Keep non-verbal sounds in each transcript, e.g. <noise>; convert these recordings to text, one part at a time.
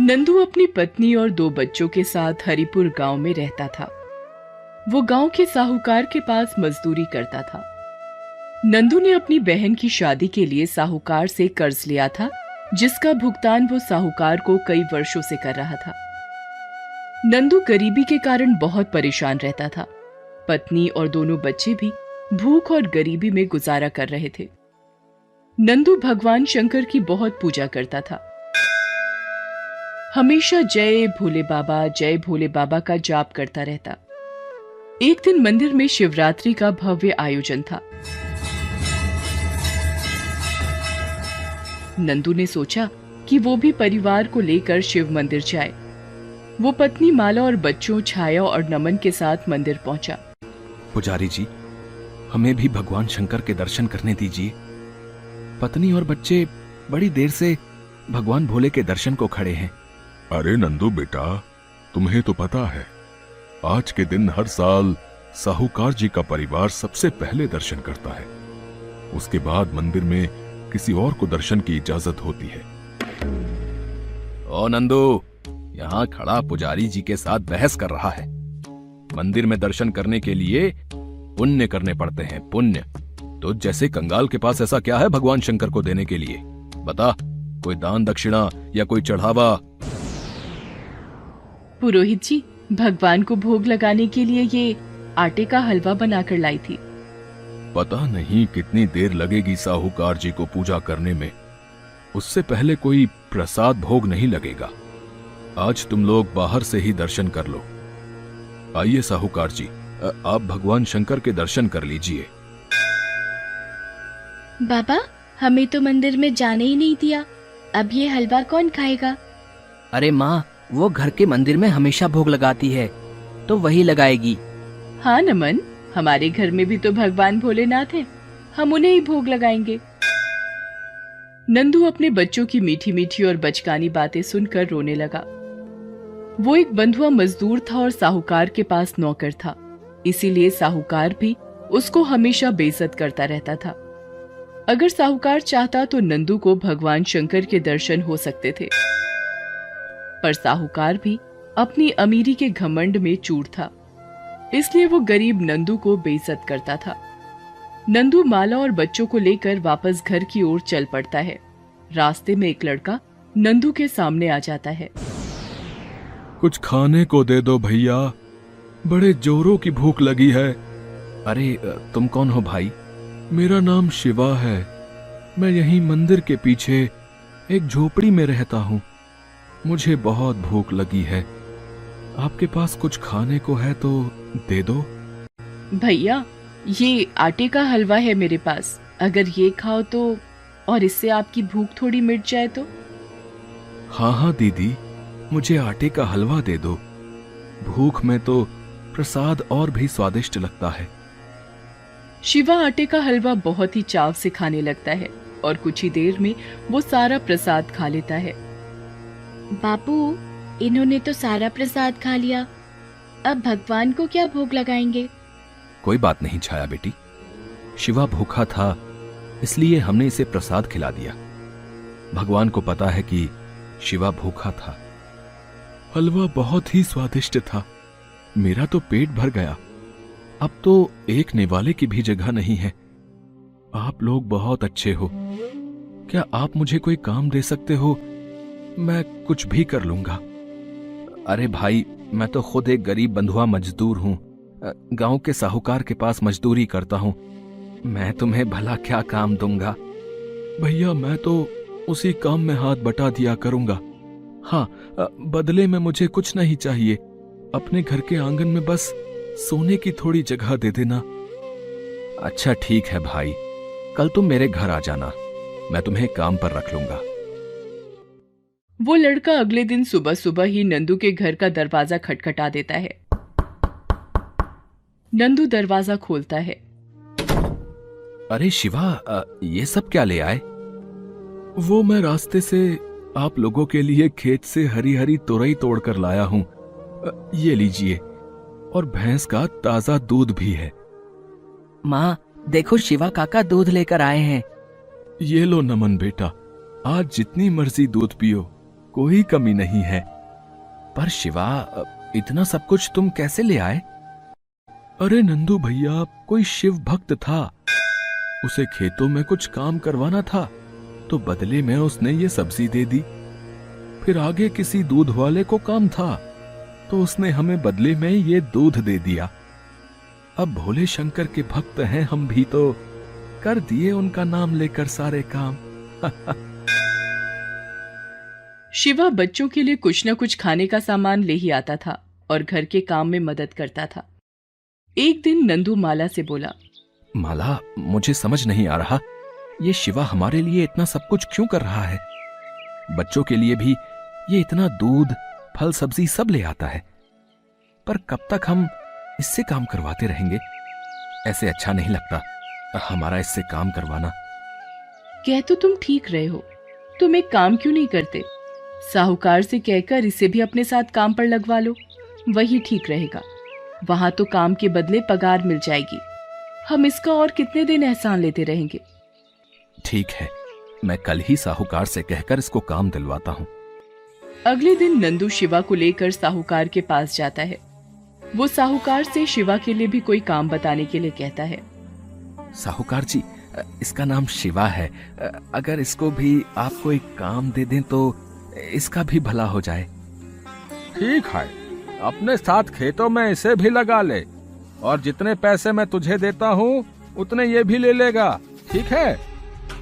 नंदू अपनी पत्नी और दो बच्चों के साथ हरिपुर गाँव में रहता था। वो गाँव के साहूकार के पास मजदूरी करता था। नंदू ने अपनी बहन की शादी के लिए साहूकार से कर्ज लिया था, जिसका भुगतान वो साहूकार को कई वर्षों से कर रहा था। नंदू गरीबी के कारण बहुत परेशान रहता था। पत्नी और दोनों बच्चे भी भूख और गरीबी में गुजारा कर रहे थे। नंदू भगवान शंकर की बहुत पूजा करता था। हमेशा जय भोले बाबा, जय भोले बाबा का जाप करता रहता। एक दिन मंदिर में शिवरात्रि का भव्य आयोजन था। नंदू ने सोचा कि वो भी परिवार को लेकर शिव मंदिर जाए। वो पत्नी माला और बच्चों, छाया और नमन के साथ मंदिर पहुँचा। पुजारी जी, हमें भी भगवान शंकर के दर्शन करने दीजिए। पत्नी और बच्चे बड़ी देर से भगवान भोले के दर्शन को खड़े हैं। अरे नंदू बेटा, तुम्हें तो पता है, आज के दिन हर साल साहूकार जी का परिवार सबसे पहले दर्शन करता है। उसके बाद मंदिर में किसी और को दर्शन की इजाज़त होती है। ओ नंदू, यहाँ खड़ा पुजारी जी के साथ बहस कर रहा है। मंदिर में दर्शन करने के लिए पुण्य करने पड़ते हैं, पुण्य। तो जैसे कंगाल के पास ऐसा क्या है भगवान शंकर को देने के लिए? बता, कोई दान दक्षिणा या कोई चढ़ावा पुरोहित जी भगवान को भोग लगाने के लिए ये आटे का हलवा बनाकर लाई थी। पता नहीं कितनी देर लगेगी साहूकार जी को पूजा करने में। उससे पहले कोई प्रसाद भोग नहीं लगेगा। आज तुम लोग बाहर से ही दर्शन कर लो। आइए साहूकार जी आप भगवान शंकर के दर्शन कर लीजिए। बाबा हमें तो मंदिर में जाने ही नहीं दिया। अब ये हलवा कौन खाएगा? अरे माँ वो घर के मंदिर में हमेशा भोग लगाती है तो वही लगाएगी। हाँ नमन, हमारे घर में भी तो भगवान भोलेनाथ है। हम उन्हें ही भोग लगाएँगे। नंदू अपने बच्चों की मीठी मीठी और बचकानी बातें सुनकर रोने लगा। वो एक बंधुआ मजदूर था और साहूकार के पास नौकर था। इसीलिए साहूकार भी उसको हमेशा बेइज्जत करता रहता था। अगर साहूकार चाहता तो नंदू को भगवान शंकर के दर्शन हो सकते थे। पर साहूकार भी अपनी अमीरी के घमंड में चूर था। इसलिए वो गरीब नंदू को बेइज्जत करता था। नंदू माला और बच्चों को लेकर वापस घर की ओर चल पड़ता है। रास्ते में एक लड़का नंदू के सामने आ जाता है। कुछ खाने को दे दो भैया। बड़े जोरों की भूख लगी है। अरे तुम कौन हो भाई? मेरा नाम शिवा है। मैं यहीं मंदिर के पीछे एक झोपड़ी में रहता हूँ। मुझे बहुत भूख लगी है। आपके पास कुछ खाने को है तो दे दो। भैया ये आटे का हलवा है मेरे पास। अगर ये खाओ तो और इससे आपकी भूख थोड़ी मिट जाए तो? हाँ हाँ दीदी मुझे आटे का हलवा दे दो। भूख में तो प्रसाद और भी स्वादिष्ट लगता है। शिवा आटे का हलवा बहुत ही चाव से खाने लगता है और कुछ ही देर में वो सारा प्रसाद खा लेता है। बापू, इन्होंने तो सारा प्रसाद खा लिया। अब भगवान को क्या भोग लगाएँगे? कोई बात नहीं छाया बेटी। शिवा भूखा था, इसलिए हमने इसे प्रसाद खिला दिया। भगवान को पता है कि शिवा भूखा था। हलवा बहुत ही स्वादिष्ट था। मेरा तो पेट भर गया। अब तो एक निवाले की भी जगह नहीं है। आप लोग बहुत अच्छे हो। क्या आप मुझे कोई काम दे सकते हो? मैं कुछ भी कर लूँगा। अरे भाई, मैं तो खुद एक गरीब बंधुआ मजदूर हूँ। गाँव के साहूकार के पास मजदूरी करता हूँ। मैं तुम्हें भला क्या काम दूँगा? भैया, मैं तो उसी काम में हाथ बटा दिया करूँगा। हाँ बदले में मुझे कुछ नहीं चाहिए। अपने घर के आँगन में बस सोने की थोड़ी जगह दे देना। अच्छा ठीक है भाई। कल तुम मेरे घर आ जाना। मैं तुम्हें काम पर रख लूँगा। वो लड़का अगले दिन सुबह सुबह ही नंदू के घर का दरवाज़ा खटखटा देता है। नंदू दरवाज़ा खोलता है। अरे शिवा ये सब क्या ले आए? वो मैं रास्ते से आप लोगों के लिए खेत से हरी हरी तुरई तोड़कर लाया हूँ। ये लीजिए। और भैंस का ताज़ा दूध भी है। माँ देखो शिवा काका दूध लेकर आए हैं। ये लो नमन बेटा आज जितनी मर्ज़ी दूध पियो। कोई कमी नहीं है। पर शिवा, इतना सब कुछ तुम कैसे ले आए? अरे नंदू भैया, कोई शिव भक्त था। उसे खेतों में कुछ काम करवाना था तो बदले में उसने ये सब्ज़ी दे दी। फिर आगे किसी दूध वाले को काम था तो उसने हमें बदले में ये दूध दे दिया। अब भोले शंकर के भक्त हैं हम भी तो कर दिए उनका नाम लेकर सारे काम। <laughs> शिवा बच्चों के लिए कुछ न कुछ खाने का सामान ले ही आता था और घर के काम में मदद करता था। एक दिन नंदू माला से बोला माला मुझे समझ नहीं आ रहा। ये शिवा हमारे लिए इतना सब कुछ क्यों कर रहा है? बच्चों के लिए भी ये इतना दूध फल सब्ज़ी सब ले आता है। पर कब तक हम इससे काम करवाते रहेंगे? ऐसे अच्छा नहीं लगता हमारा इससे काम करवाना। कह तो तुम ठीक रहे हो। तुम एक काम क्यों नहीं करते? साहूकार से कहकर इसे भी अपने साथ काम पर लगवा लो। वही ठीक रहेगा। वहाँ तो काम के बदले पगार मिल जाएगी। हम इसका और कितने दिन एहसान लेते रहेंगे? ठीक है। मैं कल ही साहूकार से कहकर इसको काम दिलवाता हूँ। अगले दिन नंदू शिवा को लेकर साहूकार के पास जाता है। वो साहूकार से शिवा के लिए भी कोई काम बताने के लिए कहता है। साहूकार जी इसका नाम शिवा है। अगर इसको भी आप कोई काम दे दें तो इसका भी भला हो जाए। ठीक है। अपने साथ खेतों में इसे भी लगा ले। और जितने पैसे मैं तुझे देता हूँ उतने ये भी ले लेगा। ठीक है?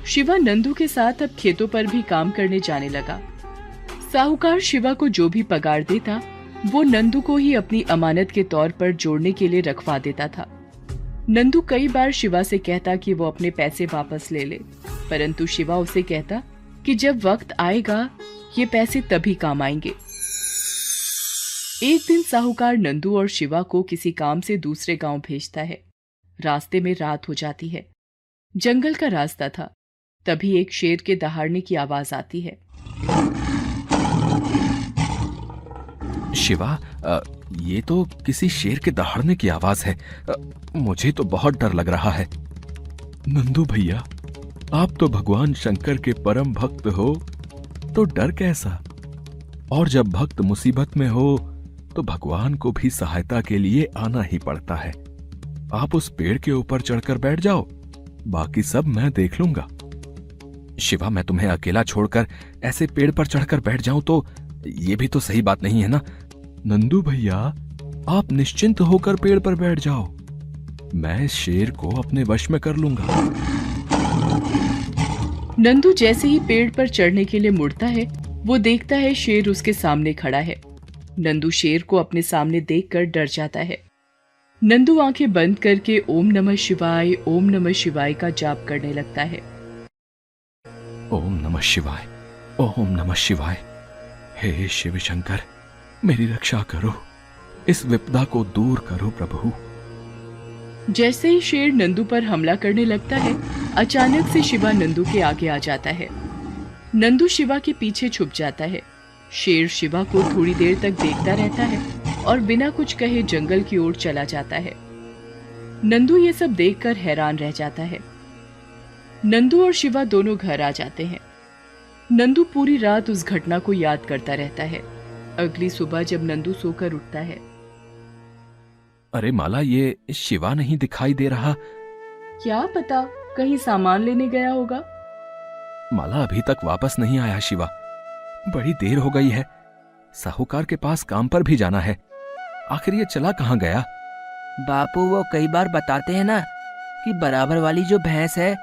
शिवा नंदू के साथ अब खेतों पर भी काम करने जाने लगा। साहूकार शिवा को जो भी पगार देता वो नंदू को ही अपनी अमानत के तौर पर जोड़ने के लिए रखवा देता था। नंदू कई बार शिवा से कहता कि वो अपने पैसे वापस ले ले परंतु शिवा उसे कहता कि जब वक्त आएगा ये पैसे तभी काम आएँगे। एक दिन साहूकार नंदू और शिवा को किसी काम से दूसरे गाँव भेजता है। रास्ते में रात हो जाती है। जंगल का रास्ता था। तभी एक शेर के दहाड़ने की आवाज़ आती है। शिवा ये तो किसी शेर के दहाड़ने की आवाज़ है। मुझे तो बहुत डर लग रहा है। नंदू भैया, आप तो भगवान शंकर के परम भक्त हो। तो डर कैसा? और जब भक्त मुसीबत में हो तो भगवान को भी सहायता के लिए आना ही पड़ता है। आप उस पेड़ के ऊपर चढ़कर बैठ जाओ। बाकी सब मैं देख लूँगा। शिवा, मैं तुम्हें अकेला छोड़कर ऐसे पेड़ पर चढ़कर बैठ जाऊँ तो ये भी तो सही बात नहीं है ना? नंदू भैया, आप निश्चिंत होकर पेड़ पर बैठ जाओ। मैं शेर को अपने वश में कर लूँगा। नंदू जैसे ही पेड़ पर चढ़ने के लिए मुड़ता है, वो देखता है शेर उसके सामने खड़ा है। नंदू शेर को अपने सामने देखकर डर जाता है। नंदू आँखें बंद करके ओम नमः शिवाय, ओम नमः शिवाय का जाप करने लगता है। ओम नमः शिवाय, ओम नमः शिवाय। हे शिव शंकर मेरी रक्षा करो। इस विपदा को दूर करो प्रभु। जैसे ही शेर नंदू पर हमला करने लगता है, अचानक से शिवा नंदू के आगे आ जाता है। नंदू शिवा के पीछे छुप जाता है। शेर शिवा को थोड़ी देर तक देखता रहता है और बिना कुछ कहे जंगल की ओर चला जाता है। नंदू ये सब देखकर हैरान रह जाता है। नंदू और शिवा दोनों घर आ जाते हैं। नंदू पूरी रात उस घटना को याद करता रहता है। अगली सुबह जब नंदू सोकर उठता है अरे माला ये शिवा नहीं दिखाई दे रहा। क्या पता कहीं सामान लेने गया होगा? माला अभी तक वापस नहीं आया शिवा। बड़ी देर हो गई है। साहूकार के पास काम पर भी जाना है। आखिर ये चला कहाँ गया? बापू वो कई बार बताते हैं ना कि बराबर वाली जो भैंस है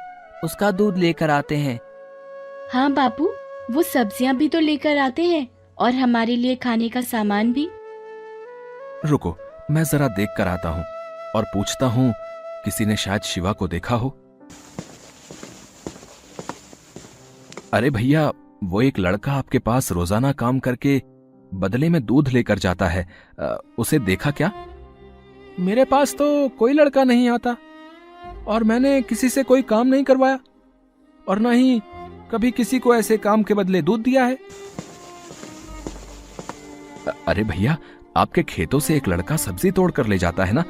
उसका दूध लेकर आते हैं। हाँ बापू वो सब्ज़ियाँ भी तो लेकर आते हैं और हमारे लिए खाने का सामान भी। रुको मैं जरा देख कर आता हूँ और पूछता हूँ किसी ने शायद शिवा को देखा हो? अरे भैया वो एक लड़का आपके पास रोज़ाना काम करके बदले में दूध लेकर जाता है उसे देखा क्या? मेरे पास तो कोई लड़का नहीं आता और मैंने किसी से कोई काम नहीं करवाया और ना ही कभी किसी को ऐसे काम के बदले दूध दिया है। अरे भैया आपके खेतों से एक लड़का सब्ज़ी तोड़ कर ले जाता है ना?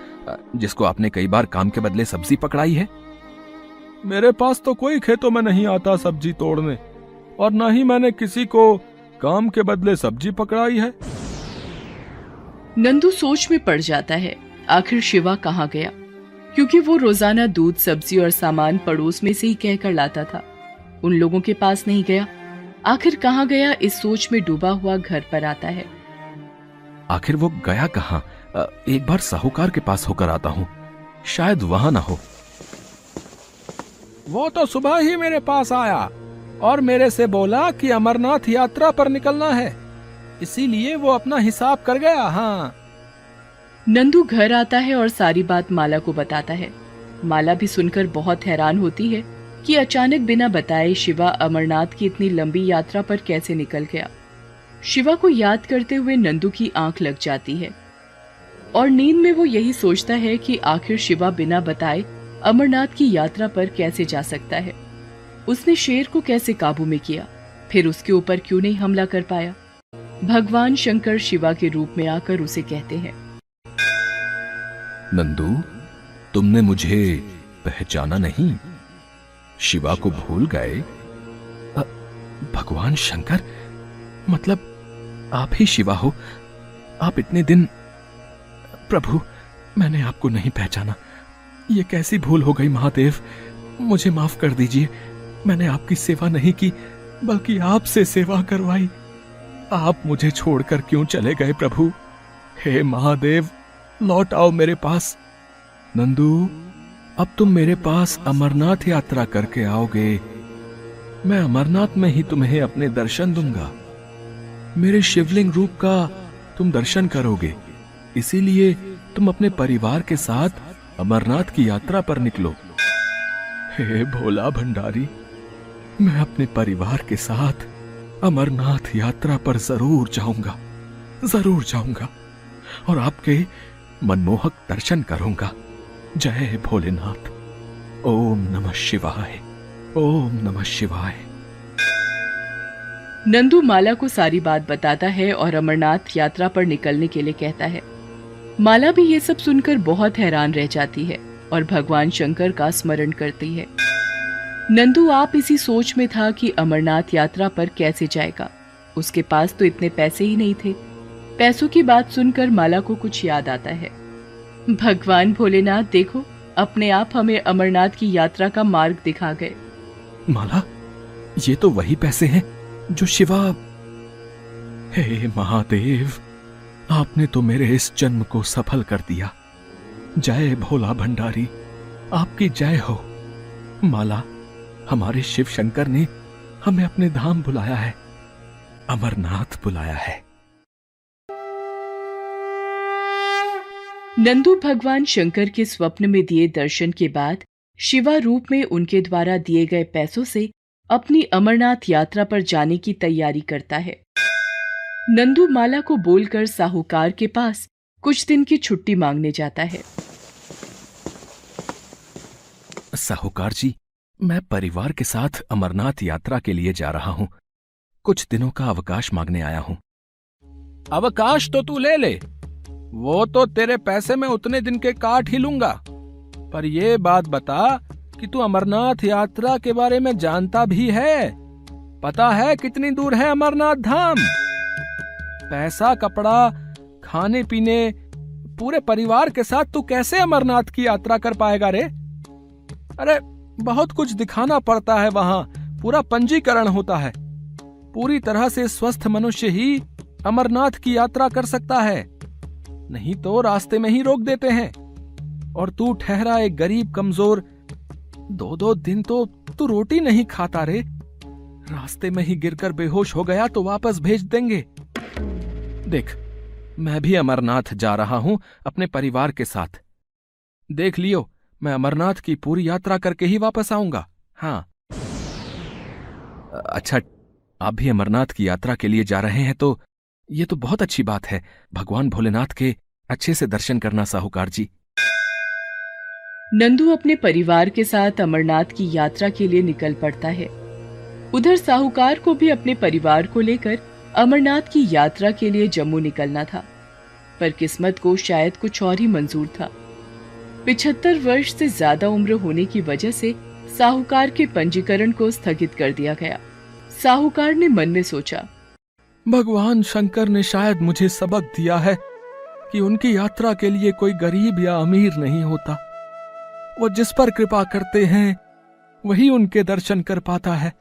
जिसको आपने कई बार काम के बदले सब्ज़ी पकड़ाई है? मेरे पास तो कोई खेतों में नहीं आता सब्ज़ी तोड़ने और न ही मैंने किसी को काम के बदले सब्ज़ी पकड़ाई है। नंदू सोच में पड़ जाता है आखिर शिवा कहाँ गया? क्योंकि वो रोज़ाना दूध सब्ज़ी और सामान पड़ोस में से ही कहकर लाता था। उन लोगों के पास नहीं गया। आखिर कहाँ गया इस सोच में डूबा हुआ घर पर आता है। आखिर वो गया कहाँ? एक बार साहूकार के पास होकर आता हूँ। शायद वहाँ ना हो। वो तो सुबह ही मेरे पास आया और मेरे से बोला कि अमरनाथ यात्रा पर निकलना है। इसीलिए वो अपना हिसाब कर गया हाँ। नंदू घर आता है और सारी बात माला को बताता है। माला भी सुनकर बहुत हैरान होती है कि अचानक बिना बताए शिवा अमरनाथ की इतनी लंबी यात्रा पर कैसे निकल गया। शिवा को याद करते हुए नंदू की आँख लग जाती है। और नींद में वो यही सोचता है कि आखिर शिवा बिना बताए अमरनाथ की यात्रा पर कैसे जा सकता है। उसने शेर को कैसे काबू में किया? फिर उसके ऊपर क्यों नहीं हमला कर पाया? भगवान शंकर शिवा के रूप में आकर उसे कहते हैं। नंदू, तुमने मुझे पहचाना नहीं? शिवा को भूल गए? भगवान शंकर? मतलब आप ही शिवा हो। आप इतने दिन प्रभु, मैंने आपको नहीं पहचाना। ये कैसी भूल हो गई महादेव? मुझे माफ़ कर दीजिए। मैंने आपकी सेवा नहीं की, बल्कि आपसे सेवा करवाई। आप मुझे छोड़कर क्यों चले गए प्रभु? हे महादेव, लौट आओ मेरे पास। नंदू, अब तुम मेरे पास अमरनाथ यात्रा करके आओगे। मैं अमरनाथ में ही तुम्हें अपने दर्शन दूँगा। मेरे शिवलिंग रूप का तुम दर्शन करोगे। इसीलिए तुम अपने परिवार के साथ अमरनाथ की यात्रा पर निकलो। हे भोला भंडारी, मैं अपने परिवार के साथ अमरनाथ यात्रा पर ज़रूर जाऊँगा ज़रूर जाऊँगा, और आपके मनमोहक दर्शन करूँगा। जय भोलेनाथ। ओम नमः शिवाय, ओम नमः शिवाय। नंदू माला को सारी बात बताता है और अमरनाथ यात्रा पर निकलने के लिए कहता है। माला भी ये सब सुनकर बहुत हैरान रह जाती है और भगवान शंकर का स्मरण करती है। नंदू, आप इसी सोच में था कि अमरनाथ यात्रा पर कैसे जाएगा? उसके पास तो इतने पैसे ही नहीं थे। पैसों की बात सुनकर माला को कुछ याद आता है। भगवान भोलेनाथ, देखो, अपने आप हमें अमरनाथ की यात्रा का मार्ग दिखा गए। माला, ये तो वही पैसे हैं। जो शिवा। हे महादेव, आपने तो मेरे इस जन्म को सफल कर दिया। जय भोला भंडारी, आपकी जय हो। माला, हमारे शिव शंकर ने हमें अपने धाम बुलाया है। अमरनाथ बुलाया है। नंदू भगवान शंकर के स्वप्न में दिए दर्शन के बाद शिवा रूप में उनके द्वारा दिए गए पैसों से अपनी अमरनाथ यात्रा पर जाने की तैयारी करता है। नंदू माला को बोलकर साहूकार के पास कुछ दिन की छुट्टी मांगने जाता है। साहूकार जी मैं परिवार के साथ अमरनाथ यात्रा के लिए जा रहा हूँ। कुछ दिनों का अवकाश मांगने आया हूँ। अवकाश तो तू ले ले। वो तो तेरे पैसे में उतने दिन के काट ही लूँगा। पर ये बात बता कि तू अमरनाथ यात्रा के बारे में जानता भी है। पता है कितनी दूर है अमरनाथ धाम? पैसा, कपड़ा खाने पीने पूरे परिवार के साथ तू कैसे अमरनाथ की यात्रा कर पाएगा रे? अरे, बहुत कुछ दिखाना पड़ता है वहाँ। पूरा पंजीकरण होता है। पूरी तरह से स्वस्थ मनुष्य ही अमरनाथ की यात्रा कर सकता है। नहीं तो रास्ते में ही रोक देते हैं। और तू ठहरा एक गरीब, कमज़ोर दो दो दिन तो तू रोटी नहीं खाता रे। रास्ते में ही गिरकर बेहोश हो गया तो वापस भेज देंगे। देख, मैं भी अमरनाथ जा रहा हूँ अपने परिवार के साथ। देख लियो, मैं अमरनाथ की पूरी यात्रा करके ही वापस आऊँगा। हाँ। अच्छा आप भी अमरनाथ की यात्रा के लिए जा रहे हैं तो ये तो बहुत अच्छी बात है। भगवान भोलेनाथ के अच्छे से दर्शन करना साहूकार जी। नंदू अपने परिवार के साथ अमरनाथ की यात्रा के लिए निकल पड़ता है। उधर साहूकार को भी अपने परिवार को लेकर अमरनाथ की यात्रा के लिए जम्मू निकलना था, पर किस्मत को शायद कुछ और ही मंजूर था। पिछहत्तर वर्ष से ज़्यादा उम्र होने की वजह से साहूकार के पंजीकरण को स्थगित कर दिया गया। साहूकार ने मन में सोचा, भगवान शंकर ने शायद मुझे सबक दिया है कि उनकी यात्रा के लिए कोई गरीब या अमीर नहीं होता। वो जिस पर कृपा करते हैं, वही उनके दर्शन कर पाता है।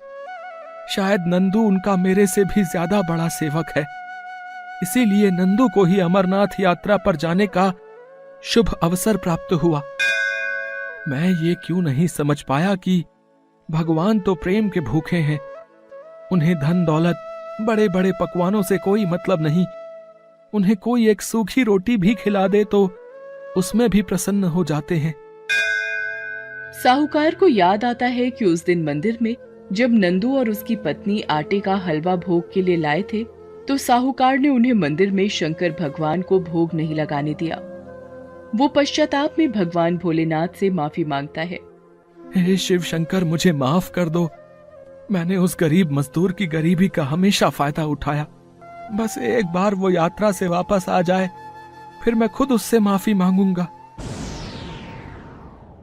शायद नंदू उनका मेरे से भी ज़्यादा बड़ा सेवक है। इसीलिए नंदू को ही अमरनाथ यात्रा पर जाने का शुभ अवसर प्राप्त हुआ। मैं ये क्यों नहीं समझ पाया कि भगवान तो प्रेम के भूखे हैं। उन्हें धन दौलत बड़े बड़े पकवानों से कोई मतलब नहीं। उन्हें कोई एक सूखी रोटी भी खिला दे तो उसमें भी प्रसन्न हो जाते हैं। साहूकार को याद आता है कि उस दिन मंदिर में, जब नंदू और उसकी पत्नी आटे का हलवा भोग के लिए लाए थे तो साहूकार ने उन्हें मंदिर में शंकर भगवान को भोग नहीं लगाने दिया। वो पश्चाताप में भगवान भोलेनाथ से माफ़ी माँगता है। हे शिव शंकर, मुझे माफ़ कर दो। मैंने उस गरीब मजदूर की गरीबी का हमेशा फ़ायदा उठाया। बस एक बार वो यात्रा से वापस आ जाए, फिर मैं खुद उससे माफ़ी मांगूँगा।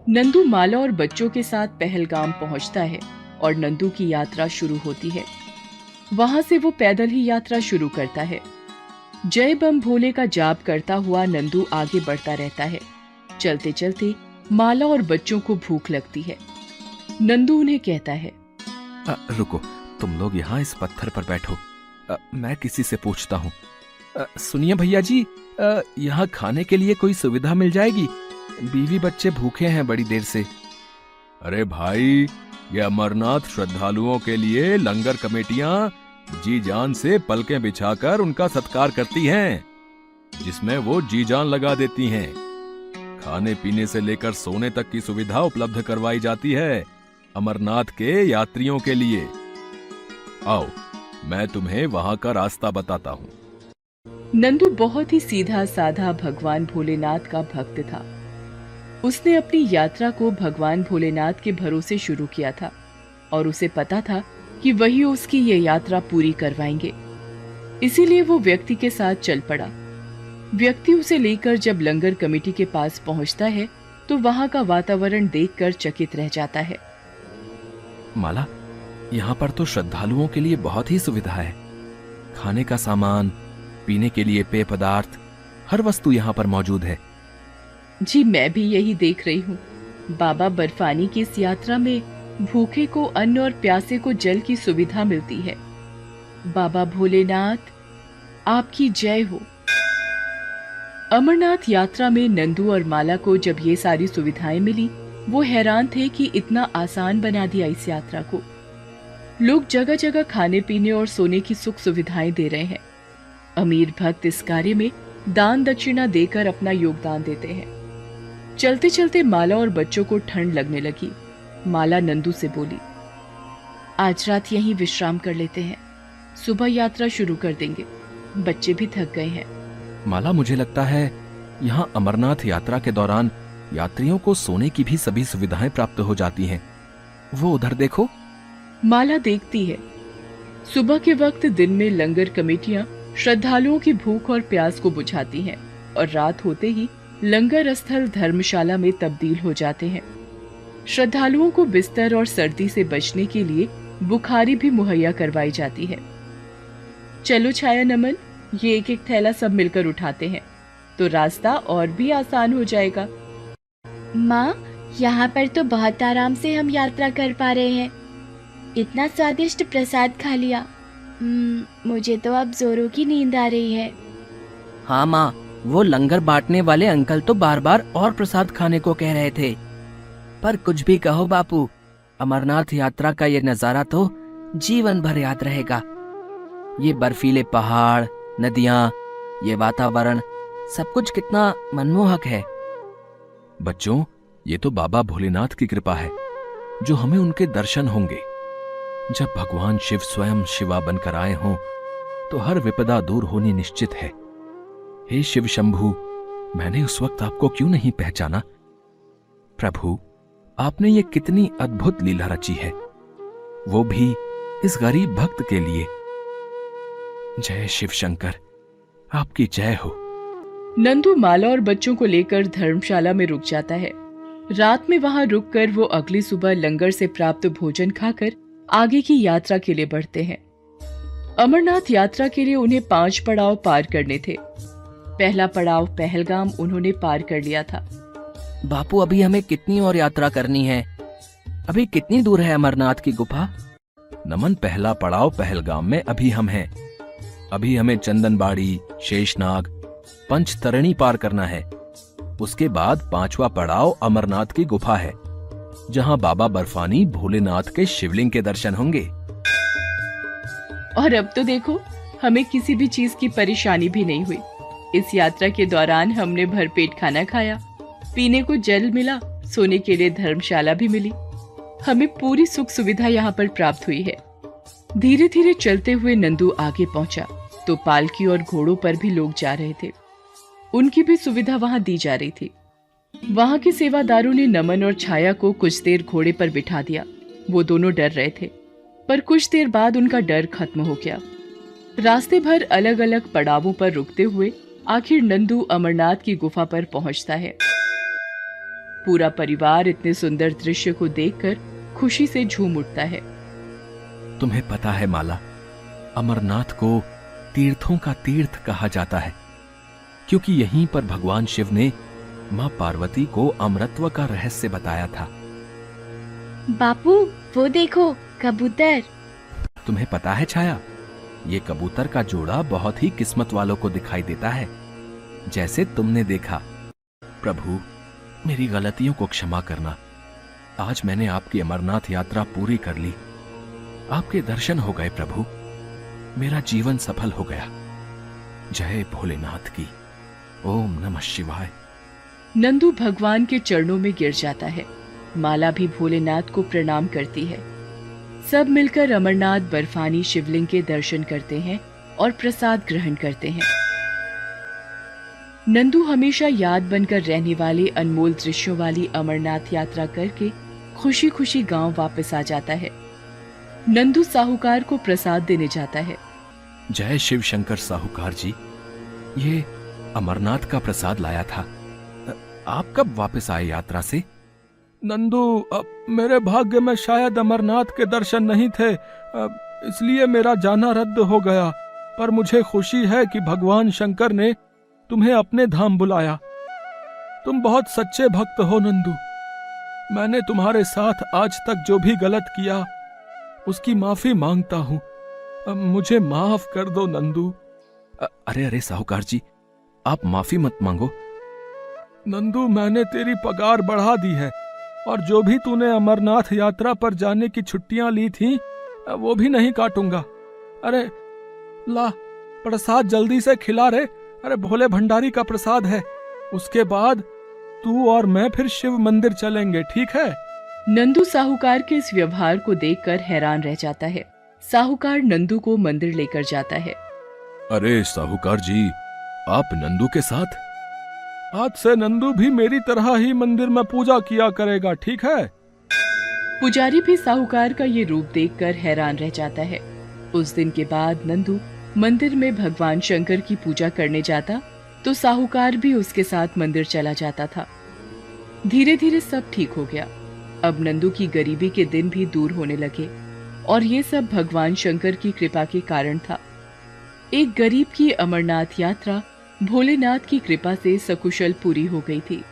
नंदू माला और बच्चों के साथ पहलगाम पहुँचता है और नंदू की यात्रा शुरू होती है। वहाँ से वो पैदल ही यात्रा शुरू करता है। जय बम भोले का जाप करता हुआ नंदू आगे बढ़ता रहता है। चलते चलते माला और बच्चों को भूख लगती है। नंदू उन्हें कहता है आ, रुको तुम लोग यहाँ इस पत्थर पर बैठो। आ, मैं किसी से पूछता हूँ। सुनिए भैया जी यहाँ खाने के लिए कोई सुविधा मिल जाएगी? बीवी बच्चे भूखे हैं बड़ी देर से। अरे भाई ये अमरनाथ श्रद्धालुओं के लिए लंगर कमेटियाँ जी जान से पलकें बिछाकर उनका सत्कार करती हैं जिसमें वो जी जान लगा देती हैं। खाने पीने से लेकर सोने तक की सुविधा उपलब्ध करवाई जाती है अमरनाथ के यात्रियों के लिए। आओ मैं तुम्हें वहाँ का रास्ता बताता हूँ। नंदू बहुत ही सीधा साधा भगवान भोलेनाथ का भक्त था। उसने अपनी यात्रा को भगवान भोलेनाथ के भरोसे शुरू किया था और उसे पता था कि वही उसकी ये यात्रा पूरी करवाएँगे। इसीलिए वो व्यक्ति के साथ चल पड़ा। व्यक्ति उसे लेकर जब लंगर कमेटी के पास पहुँचता है तो वहाँ का वातावरण देखकर चकित रह जाता है। माला, यहाँ पर तो श्रद्धालुओं के लिए बहुत ही सुविधा है। खाने का सामान, पीने के लिए पेय पदार्थ, हर वस्तु यहाँ पर मौजूद है। जी, मैं भी यही देख रही हूँ। बाबा बर्फानी की इस यात्रा में भूखे को, अन्न और प्यासे को जल की सुविधा मिलती है। बाबा भोलेनाथ, आपकी जय हो। अमरनाथ यात्रा में नंदू और माला को जब ये सारी सुविधाएँ मिली, वो हैरान थे कि इतना आसान बना दिया इस यात्रा को। लोग जगह जगह खाने, पीने और सोने की सुख सुविधाएँ दे रहे हैं। अमीर भक्त इस कार्य में दान दक्षिणा देकर अपना योगदान देते हैं। चलते चलते माला और बच्चों को ठंड लगने लगी। माला नंदू से बोली आज रात यहीं विश्राम कर लेते हैं। सुबह यात्रा शुरू कर देंगे। बच्चे भी थक गए हैं। माला मुझे लगता है यहाँ अमरनाथ यात्रा के दौरान यात्रियों को सोने की भी सभी सुविधाएँ प्राप्त हो जाती हैं। वो उधर देखो। माला देखती है। सुबह के वक्त दिन में लंगर कमेटियाँ श्रद्धालुओं की भूख और प्यास को बुझाती हैं और रात होते ही लंगर स्थल धर्मशाला में तब्दील हो जाते हैं। श्रद्धालुओं को बिस्तर और सर्दी से बचने के लिए बुखारी भी मुहैया करवाई जाती है। चलो छाया नमन ये एक एक थैला सब मिलकर उठाते हैं। तो रास्ता और भी आसान हो जाएगा। माँ यहाँ पर तो बहुत आराम से हम यात्रा कर पा रहे हैं। इतना स्वादिष्ट प्रसाद खा लिया। हम्म, मुझे तो अब जोरों की नींद आ रही है। हाँ माँ वो लंगर बांटने वाले अंकल तो बार बार और प्रसाद खाने को कह रहे थे। पर कुछ भी कहो बापू, अमरनाथ यात्रा का ये नज़ारा तो जीवन भर याद रहेगा। ये बर्फीले पहाड़, नदियाँ, ये वातावरण, सब कुछ कितना मनमोहक है। बच्चों, ये तो बाबा भोलेनाथ की कृपा है, जो हमें उनके दर्शन होंगे। जब भगवान शिव स्वयं शिवा बनकर आए हों तो हर विपदा दूर होनी निश्चित है। हे शिव शंभु, मैंने उस वक्त आपको क्यों नहीं पहचाना? प्रभु, आपने ये कितनी अद्भुत लीला रची है। वो भी इस गरीब भक्त के लिए। जय शिव शंकर, आपकी जय हो। नंदू माला और बच्चों को लेकर धर्मशाला में रुक जाता है। रात में वहाँ रुककर वो अगली सुबह लंगर से प्राप्त भोजन खाकर आगे की यात्रा के लिए बढ़ते हैं। अमरनाथ यात्रा के लिए उन्हें पाँच पड़ाव पार करने थे। पहला पड़ाव पहलगाम उन्होंने पार कर लिया था। बापू अभी हमें कितनी और यात्रा करनी है? अभी कितनी दूर है अमरनाथ की गुफा? नमन पहला पड़ाव पहलगाम में अभी हम हैं। अभी हमें चंदनबाड़ी शेषनाग पंचतरणी पार करना है। उसके बाद पांचवा पड़ाव अमरनाथ की गुफा है जहाँ बाबा बर्फानी भोलेनाथ के शिवलिंग के दर्शन होंगे। और अब तो देखो हमें किसी भी चीज़ की परेशानी भी नहीं हुई। इस यात्रा के दौरान हमने भरपेट खाना खाया, पीने को जल मिला, सोने के लिए धर्मशाला भी मिली। हमें पूरी सुख सुविधा यहाँ पर प्राप्त हुई है। धीरे धीरे चलते हुए नंदू आगे पहुँचा तो पालकी और घोड़ों पर भी लोग जा रहे थे। उनकी भी सुविधा वहाँ दी जा रही थी। वहाँ के सेवादारों ने नमन और छाया को कुछ देर घोड़े पर बिठा दिया। वो दोनों डर रहे थे, पर कुछ देर बाद उनका डर खत्म हो गया। रास्ते भर अलग अलग पड़ावों पर रुकते हुए आखिर नंदू अमरनाथ की गुफा पर पहुँचता है। पूरा परिवार इतने सुंदर दृश्य को देखकर खुशी से झूम उठता है। तुम्हें पता है माला अमरनाथ को तीर्थों का तीर्थ कहा जाता है क्योंकि यहीं पर भगवान शिव ने माँ पार्वती को अमरत्व का रहस्य बताया था। बापू वो देखो कबूतर। तुम्हें पता है छाया? ये कबूतर का जोड़ा बहुत ही किस्मत वालों को दिखाई देता है। जैसे तुमने देखा। प्रभु, मेरी गलतियों को क्षमा करना। आज मैंने आपकी अमरनाथ यात्रा पूरी कर ली। आपके दर्शन हो गए प्रभु। मेरा जीवन सफल हो गया। जय भोलेनाथ की। ओम नमः शिवाय। नंदू भगवान के चरणों में गिर जाता है। माला भी भोलेनाथ को प्रणाम करती है। सब मिलकर अमरनाथ बर्फानी शिवलिंग के दर्शन करते हैं और प्रसाद ग्रहण करते हैं। नंदू हमेशा याद बनकर रहने वाले अनमोल दृश्यों वाली अमरनाथ यात्रा करके खुशी खुशी गाँव वापस आ जाता है। नंदू साहूकार को प्रसाद देने जाता है। जय शिव शंकर साहूकार जी, ये अमरनाथ का प्रसाद लाया था। आप कब वापस आए यात्रा से? नंदू अब मेरे भाग्य में शायद अमरनाथ के दर्शन नहीं थे अब इसलिए मेरा जाना रद्द हो गया। पर मुझे खुशी है कि भगवान शंकर ने तुम्हें अपने धाम बुलाया। तुम बहुत सच्चे भक्त हो नंदू। मैंने तुम्हारे साथ आज तक जो भी गलत किया उसकी माफ़ी माँगता हूँ। मुझे माफ़ कर दो नंदू। अरे अरे साहूकार जी आप माफ़ी मत मांगो। नंदू मैंने तेरी पगार बढ़ा दी है। और जो भी तूने अमरनाथ यात्रा पर जाने की छुट्टियाँ ली थी वो भी नहीं काटूँगा। अरे ला प्रसाद जल्दी से खिला रे। अरे भोले भंडारी का प्रसाद है। उसके बाद तू और मैं फिर शिव मंदिर चलेंगे ठीक है? नंदू साहूकार के इस व्यवहार को देखकर हैरान रह जाता है। साहूकार नंदू को मंदिर लेकर जाता है। अरे साहूकार जी आप नंदू के साथ आज से नंदू भी मेरी तरह ही मंदिर में पूजा किया करेगा, ठीक है? पुजारी भी साहूकार का ये रूप देखकर हैरान रह जाता है। उस दिन के बाद नंदू मंदिर में भगवान शंकर की पूजा करने जाता तो साहूकार भी उसके साथ मंदिर चला जाता था। धीरे धीरे सब ठीक हो गया। अब नंदू की गरीबी के दिन भी दूर होने लगे, और ये सब भगवान शंकर की कृपा के कारण था। एक गरीब की अमरनाथ यात्रा भोलेनाथ की कृपा से सकुशल पूरी हो गई थी।